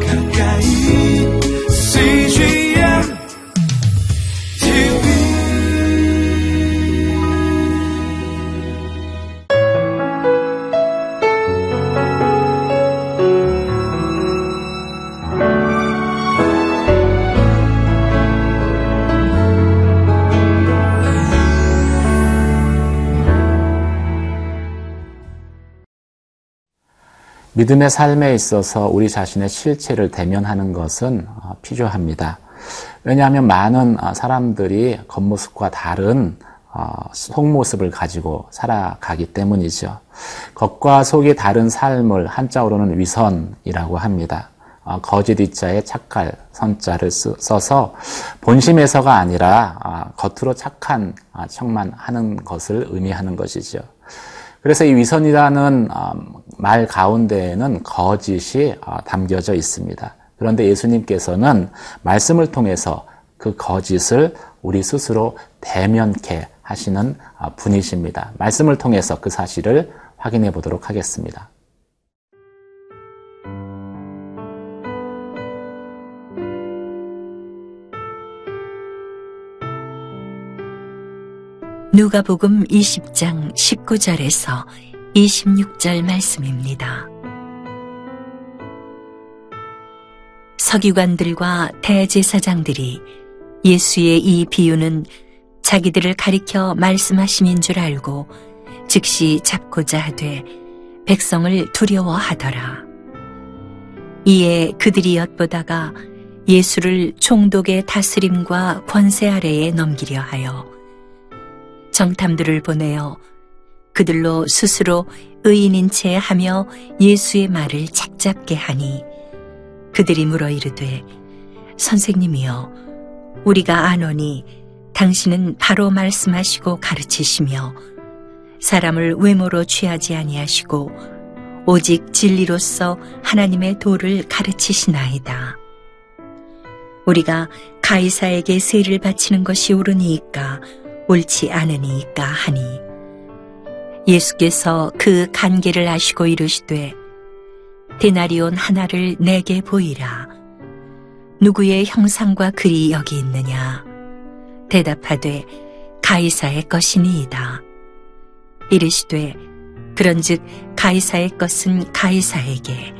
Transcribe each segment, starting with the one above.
가까 믿음의 삶에 있어서 우리 자신의 실체를 대면하는 것은 어, 필요합니다. 왜냐하면 많은 어, 사람들이 겉모습과 다른 어, 속모습을 가지고 살아가기 때문이죠. 겉과 속이 다른 삶을 한자어로는 위선이라고 합니다. 거짓 이자에 착할 선자를 써서 본심에서가 아니라 겉으로 착한 척만 하는 것을 의미하는 것이죠. 그래서 이 위선이라는 말 가운데에는 거짓이 담겨져 있습니다. 그런데 예수님께서는 말씀을 통해서 그 거짓을 우리 스스로 대면케 하시는 분이십니다. 말씀을 통해서 그 사실을 확인해 보도록 하겠습니다. 누가복음 20장 19절에서 26절 말씀입니다. 서기관들과 대제사장들이 예수의 이 비유는 자기들을 가리켜 말씀하심인 줄 알고 즉시 잡고자 하되 백성을 두려워하더라. 이에 그들이 엿보다가 예수를 총독의 다스림과 권세 아래에 넘기려 하여 정탐들을 보내어 그들로 스스로 의인인 채 하며 예수의 말을 착잡게 하니 그들이 물어 이르되 선생님이여 우리가 아노니 당신은 바로 말씀하시고 가르치시며 사람을 외모로 취하지 아니하시고 오직 진리로서 하나님의 도를 가르치시나이다. 우리가 가이사에게 세를 바치는 것이 옳으니까 옳지 않으니까 하니. 예수께서 그 간계를 아시고 이르시되 데나리온 하나를 내게 보이라. 누구의 형상과 글이 여기 있느냐? 대답하되 가이사의 것이니이다. 이르시되 그런즉 가이사의 것은 가이사에게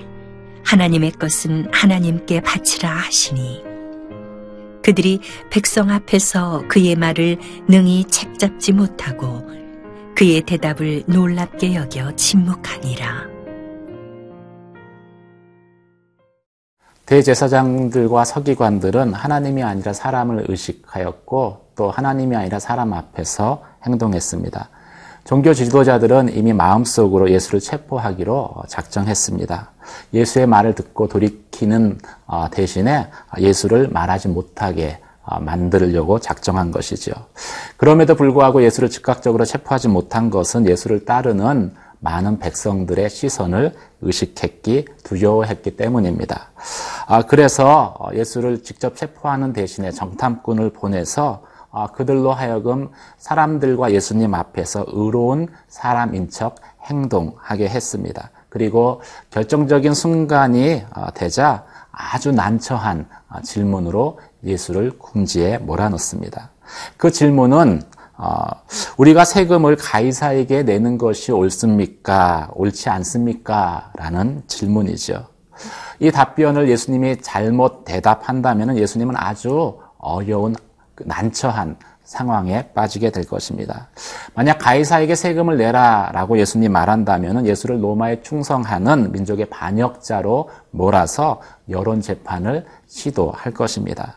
하나님의 것은 하나님께 바치라 하시니 그들이 백성 앞에서 그의 말을 능히 책잡지 못하고 그의 대답을 놀랍게 여겨 침묵하니라. 대제사장들과 서기관들은 하나님이 아니라 사람을 의식하였고 또 하나님이 아니라 사람 앞에서 행동했습니다. 종교 지도자들은 이미 마음속으로 예수를 체포하기로 작정했습니다. 예수의 말을 듣고 돌이키는 어, 대신에 예수를 말하지 못하게 어, 만들려고 작정한 것이죠. 그럼에도 불구하고 예수를 즉각적으로 체포하지 못한 것은 예수를 따르는 많은 백성들의 시선을 의식했기, 두려워했기 때문입니다. 아, 그래서 예수를 직접 체포하는 대신에 정탐꾼을 보내서 아, 그들로 하여금 사람들과 예수님 앞에서 의로운 사람인 척 행동하게 했습니다. 그리고 결정적인 순간이 어, 되자 아주 난처한 어, 질문으로 예수를 궁지에 몰아넣습니다. 그 질문은 어, 우리가 세금을 가이사에게 내는 것이 옳습니까? 옳지 않습니까? 라는 질문이죠. 이 답변을 예수님이 잘못 대답한다면 예수님은 아주 어려운 그 난처한 상황에 빠지게 될 것입니다. 만약 가이사에게 세금을 내라라고 예수님 말한다면 예수를 로마에 충성하는 민족의 반역자로 몰아서 여론 재판을 시도할 것입니다.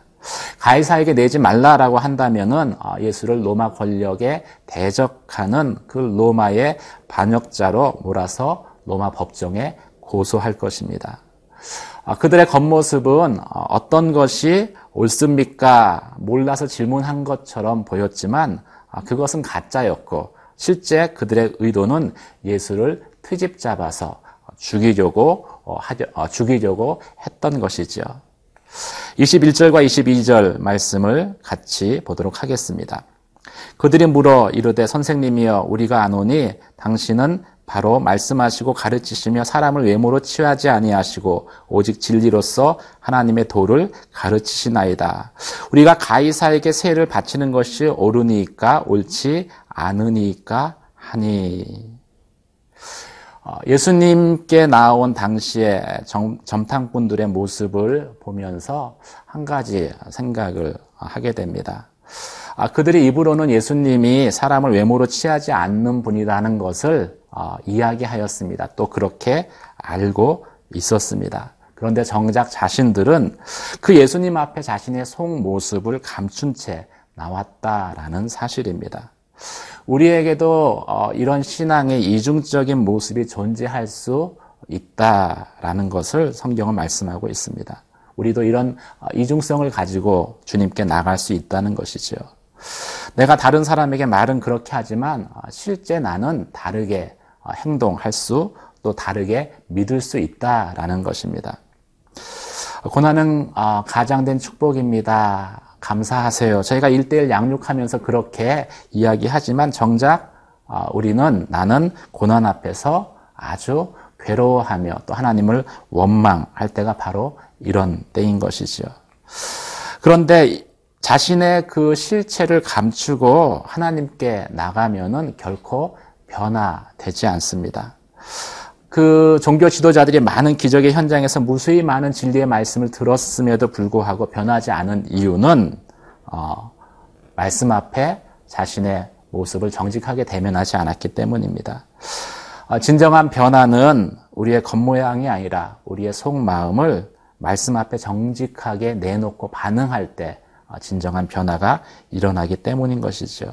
가이사에게 내지 말라라고 한다면은 어, 예수를 로마 권력에 대적하는 그 로마의 반역자로 몰아서 로마 법정에 고소할 것입니다. 아, 그들의 겉모습은 어, 어떤 것이 옳습니까? 몰라서 질문한 것처럼 보였지만 아, 그것은 가짜였고 실제 그들의 의도는 예수를 트집 잡아서 죽이려고 어, 어, 죽이려고 했던 것이지요. 21절과 22절 말씀을 같이 보도록 하겠습니다. 그들이 물어 이르되 선생님이여 우리가 아노니 당신은 바로 말씀하시고 가르치시며 사람을 외모로 취하지 아니하시고 오직 진리로서 하나님의 도를 가르치시나이다. 우리가 가이사에게 세를 바치는 것이 옳으니까 옳지 않으니까 하니. 어, 예수님께 나온 당시에 점, 점탕꾼들의 모습을 보면서 한 가지 생각을 하게 됩니다. 아, 그들이 입으로는 예수님이 사람을 외모로 취하지 않는 분이라는 것을 어, 이야기하였습니다. 또 그렇게 알고 있었습니다. 그런데 정작 자신들은 그 예수님 앞에 자신의 속 모습을 감춘 채 나왔다라는 사실입니다. 우리에게도 어, 이런 신앙의 이중적인 모습이 존재할 수 있다라는 것을 성경은 말씀하고 있습니다. 우리도 이런 어, 이중성을 가지고 주님께 나갈 수 있다는 것이죠. 내가 다른 사람에게 말은 그렇게 하지만 어, 실제 나는 다르게 행동할 수, 또 다르게 믿을 수 있다라는 것입니다. 고난은 가장된 축복입니다. 감사하세요. 저희가 일대일 양육하면서 그렇게 이야기하지만 정작 아, 우리는 나는 고난 앞에서 아주 괴로워하며 또 하나님을 원망할 때가 바로 이런 때인 것이죠. 그런데 자신의 그 실체를 감추고 하나님께 나가면은 결코 변화되지 않습니다. 그 종교 지도자들이 많은 기적의 현장에서 무수히 많은 진리의 말씀을 들었음에도 불구하고 변하지 않은 이유는 어, 말씀 앞에 자신의 모습을 정직하게 대면하지 않았기 때문입니다. 어, 진정한 변화는 우리의 겉모양이 아니라 우리의 속마음을 말씀 앞에 정직하게 내놓고 반응할 때 어, 진정한 변화가 일어나기 때문인 것이죠.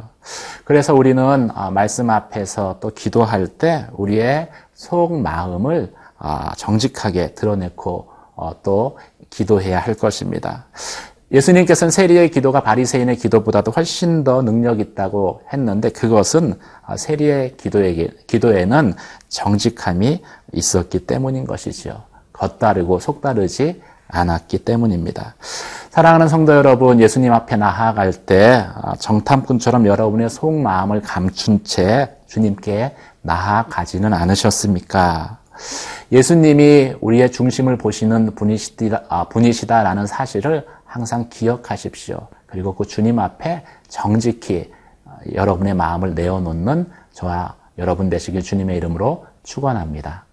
그래서 우리는 어, 말씀 앞에서 또 기도할 때 우리의 속 마음을 아, 정직하게 드러내고 어, 또 기도해야 할 것입니다. 예수님께서는 세리의 기도가 바리새인의 기도보다도 훨씬 더 능력 있다고 했는데 그것은 아, 세리의 기도에게, 기도에는 정직함이 있었기 때문인 것이지요. 겉다르고 속다르지 않았기 때문입니다. 사랑하는 성도 여러분, 예수님 앞에 나아갈 때 아, 정탐꾼처럼 여러분의 속마음을 감춘 채 주님께 나아가지는 않으셨습니까? 예수님이 우리의 중심을 보시는 분이시다, 아, 분이시다라는 사실을 항상 기억하십시오. 그리고 그 주님 앞에 정직히 아, 여러분의 마음을 내어놓는 저와 여러분 되시길 주님의 이름으로 축원합니다.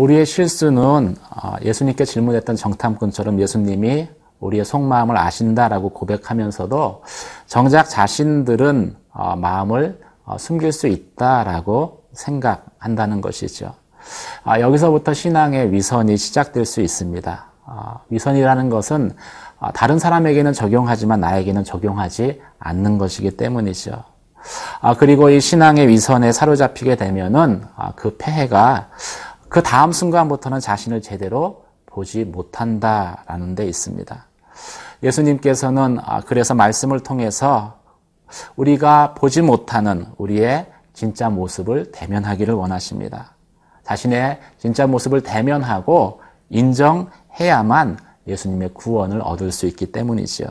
우리의 실수는 아, 예수님께 질문했던 정탐꾼처럼 예수님이 우리의 속마음을 아신다라고 고백하면서도 정작 자신들은 어, 마음을 어, 숨길 수 있다라고 생각한다는 것이죠. 아, 여기서부터 신앙의 위선이 시작될 수 있습니다. 위선이라는 것은 다른 사람에게는 적용하지만 나에게는 적용하지 않는 것이기 때문이죠. 그리고 이 신앙의 위선에 사로잡히게 되면은 그 폐해가 그 다음 순간부터는 자신을 제대로 보지 못한다라는 데 있습니다. 예수님께서는 아, 그래서 말씀을 통해서 우리가 보지 못하는 우리의 진짜 모습을 대면하기를 원하십니다. 자신의 진짜 모습을 대면하고 인정해야만 예수님의 구원을 얻을 수 있기 때문이지요.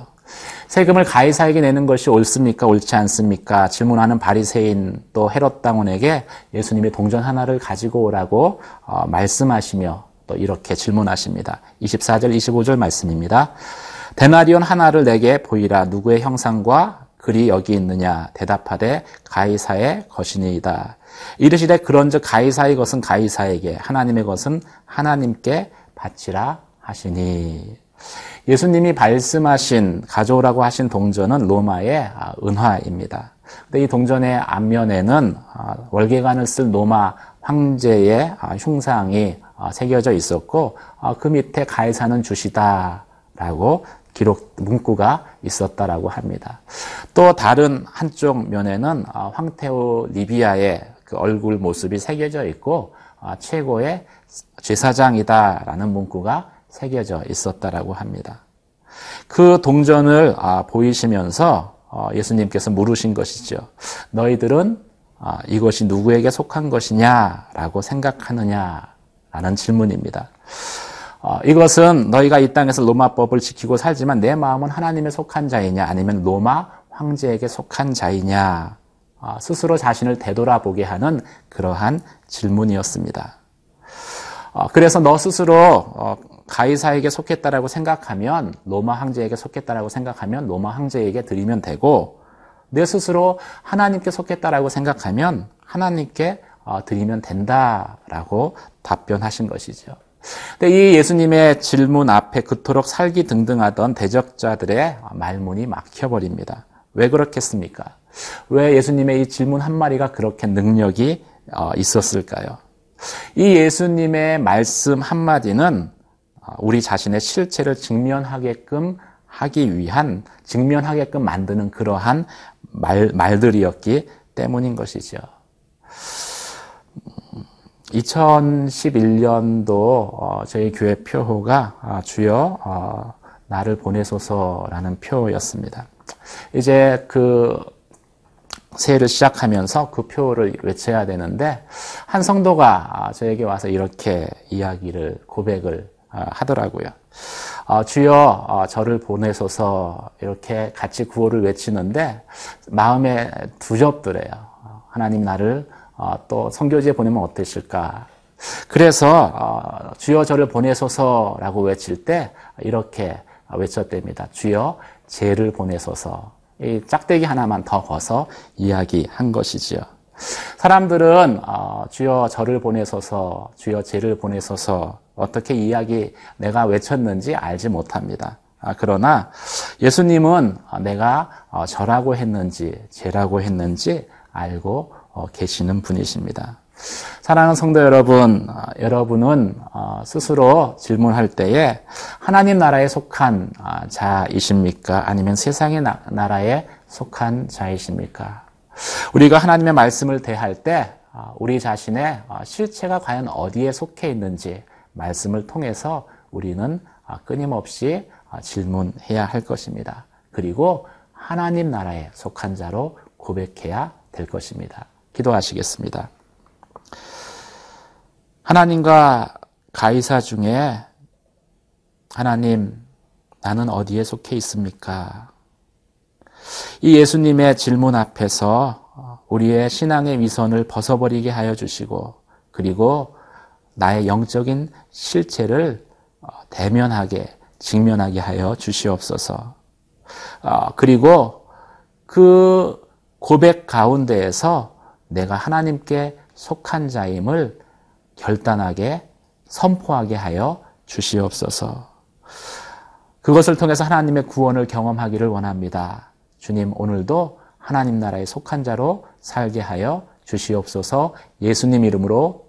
세금을 가이사에게 내는 것이 옳습니까? 옳지 않습니까? 질문하는 바리새인 또 헤롯 당원에게 예수님이 동전 하나를 가지고 오라고 어, 말씀하시며 또 이렇게 질문하십니다. 24절 25절 말씀입니다. 데나리온 하나를 내게 보이라 누구의 형상과 글이 여기 있느냐 대답하되 가이사의 것이니이다. 이르시되 그런즉 가이사의 것은 가이사에게 하나님의 것은 하나님께 바치라 하시니 예수님이 말씀하신 가져오라고 하신 동전은 로마의 아, 은화입니다. 근데 이 동전의 앞면에는 아, 월계관을 쓸 로마 황제의 아, 흉상이 새겨져 있었고 그 밑에 가이사는 주시다라고 기록 문구가 있었다라고 합니다. 또 다른 한쪽 면에는 황태호 리비아의 그 얼굴 모습이 새겨져 있고 최고의 제사장이다라는 문구가 새겨져 있었다라고 합니다. 그 동전을 아, 보이시면서 어, 예수님께서 물으신 것이죠. 너희들은 아, 이것이 누구에게 속한 것이냐라고 생각하느냐라는 질문입니다. 어, 이것은 너희가 이 땅에서 로마법을 지키고 살지만 내 마음은 하나님에 속한 자이냐 아니면 로마 황제에게 속한 자이냐 어, 스스로 자신을 되돌아보게 하는 그러한 질문이었습니다. 어, 그래서 너 스스로 어, 가이사에게 속했다라고 생각하면 로마 황제에게 속했다라고 생각하면 로마 황제에게 드리면 되고 내 스스로 하나님께 속했다라고 생각하면 하나님께 어, 드리면 된다라고 답변하신 것이죠. 근데 이 예수님의 질문 앞에 그토록 살기 등등하던 대적자들의 말문이 막혀버립니다. 왜 그렇겠습니까? 왜 예수님의 이 질문 한마디가 그렇게 능력이 어, 있었을까요? 이 예수님의 말씀 한마디는 어, 우리 자신의 실체를 직면하게끔 하기 위한, 직면하게끔 만드는 그러한 말, 말들이었기 때문인 것이죠. 2011년도 어, 저희 교회 표호가 아, 주여 어, 나를 보내소서라는 표였습니다. 이제 그 새해를 시작하면서 그 표를 외쳐야 되는데 한 성도가 아, 저에게 와서 이렇게 이야기를 고백을 아, 하더라고요. 어, 주여 어, 저를 보내소서 이렇게 같이 구호를 외치는데 마음에 두렵더래요. 어, 하나님 나를 어, 또 선교지에 보내면 어떠실까? 그래서 어, 주여 저를 보내소서라고 외칠 때 이렇게 외쳤답니다. 주여 죄를 보내소서. 이 짝대기 하나만 더 거서 이야기한 것이지요. 사람들은 어, 주여 저를 보내소서, 주여 죄를 보내소서 어떻게 이야기 내가 외쳤는지 알지 못합니다. 아, 그러나 예수님은 내가 어, 저라고 했는지 죄라고 했는지 알고 어, 계시는 분이십니다. 사랑하는 성도 여러분, 어, 여러분은 어, 스스로 질문할 때에 하나님 나라에 속한 아, 자이십니까? 아니면 세상의 나라에 속한 자이십니까? 우리가 하나님의 말씀을 대할 때 우리 자신의 실체가 과연 어디에 속해 있는지 말씀을 통해서 우리는 끊임없이 질문해야 할 것입니다. 그리고 하나님 나라에 속한 자로 고백해야 될 것입니다. 기도하시겠습니다. 하나님과 가이사 중에 하나님, 나는 어디에 속해 있습니까? 이 예수님의 질문 앞에서 우리의 신앙의 위선을 벗어버리게 하여 주시고, 그리고 나의 영적인 실체를 대면하게, 직면하게 하여 주시옵소서. 어, 그리고 그 고백 가운데에서 내가 하나님께 속한 자임을 결단하게 선포하게 하여 주시옵소서. 그것을 통해서 하나님의 구원을 경험하기를 원합니다. 주님, 오늘도 하나님 나라에 속한 자로 살게 하여 주시옵소서 예수님 이름으로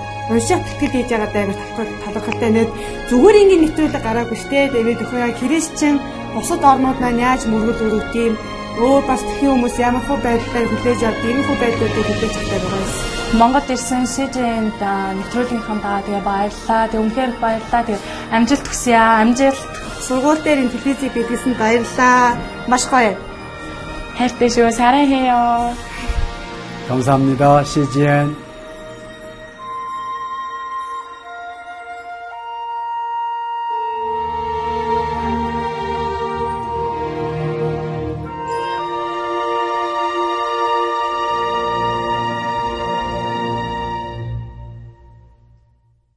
уншаад тэтгэл хийж байгаа даа талхалтай нэг зүгээр ингээд нэвтрүүлэг гараагүй штэ тэгээд өхөө яа христчин бусад орнууд маань яаж мөргөл өрөвт юм өөр бас тхэн хүмүүс ямар хөө байдлаар хүлээж авд ийм хөө байдлуудыг хүлээж авдаг байгаа юм. Монгол ирсэн СЖН-д нэвтрүүлгийнхаа даа тэгээ баярлаа. Тэг үнхээр баярлаа. Тэг амжилт хүсье аа. Амжилт. Сургууль дээр ин телевизийг бидлсэн баярлаа. Маш гоё. хайртай шүү. 사랑해요. 감사합니다. CGN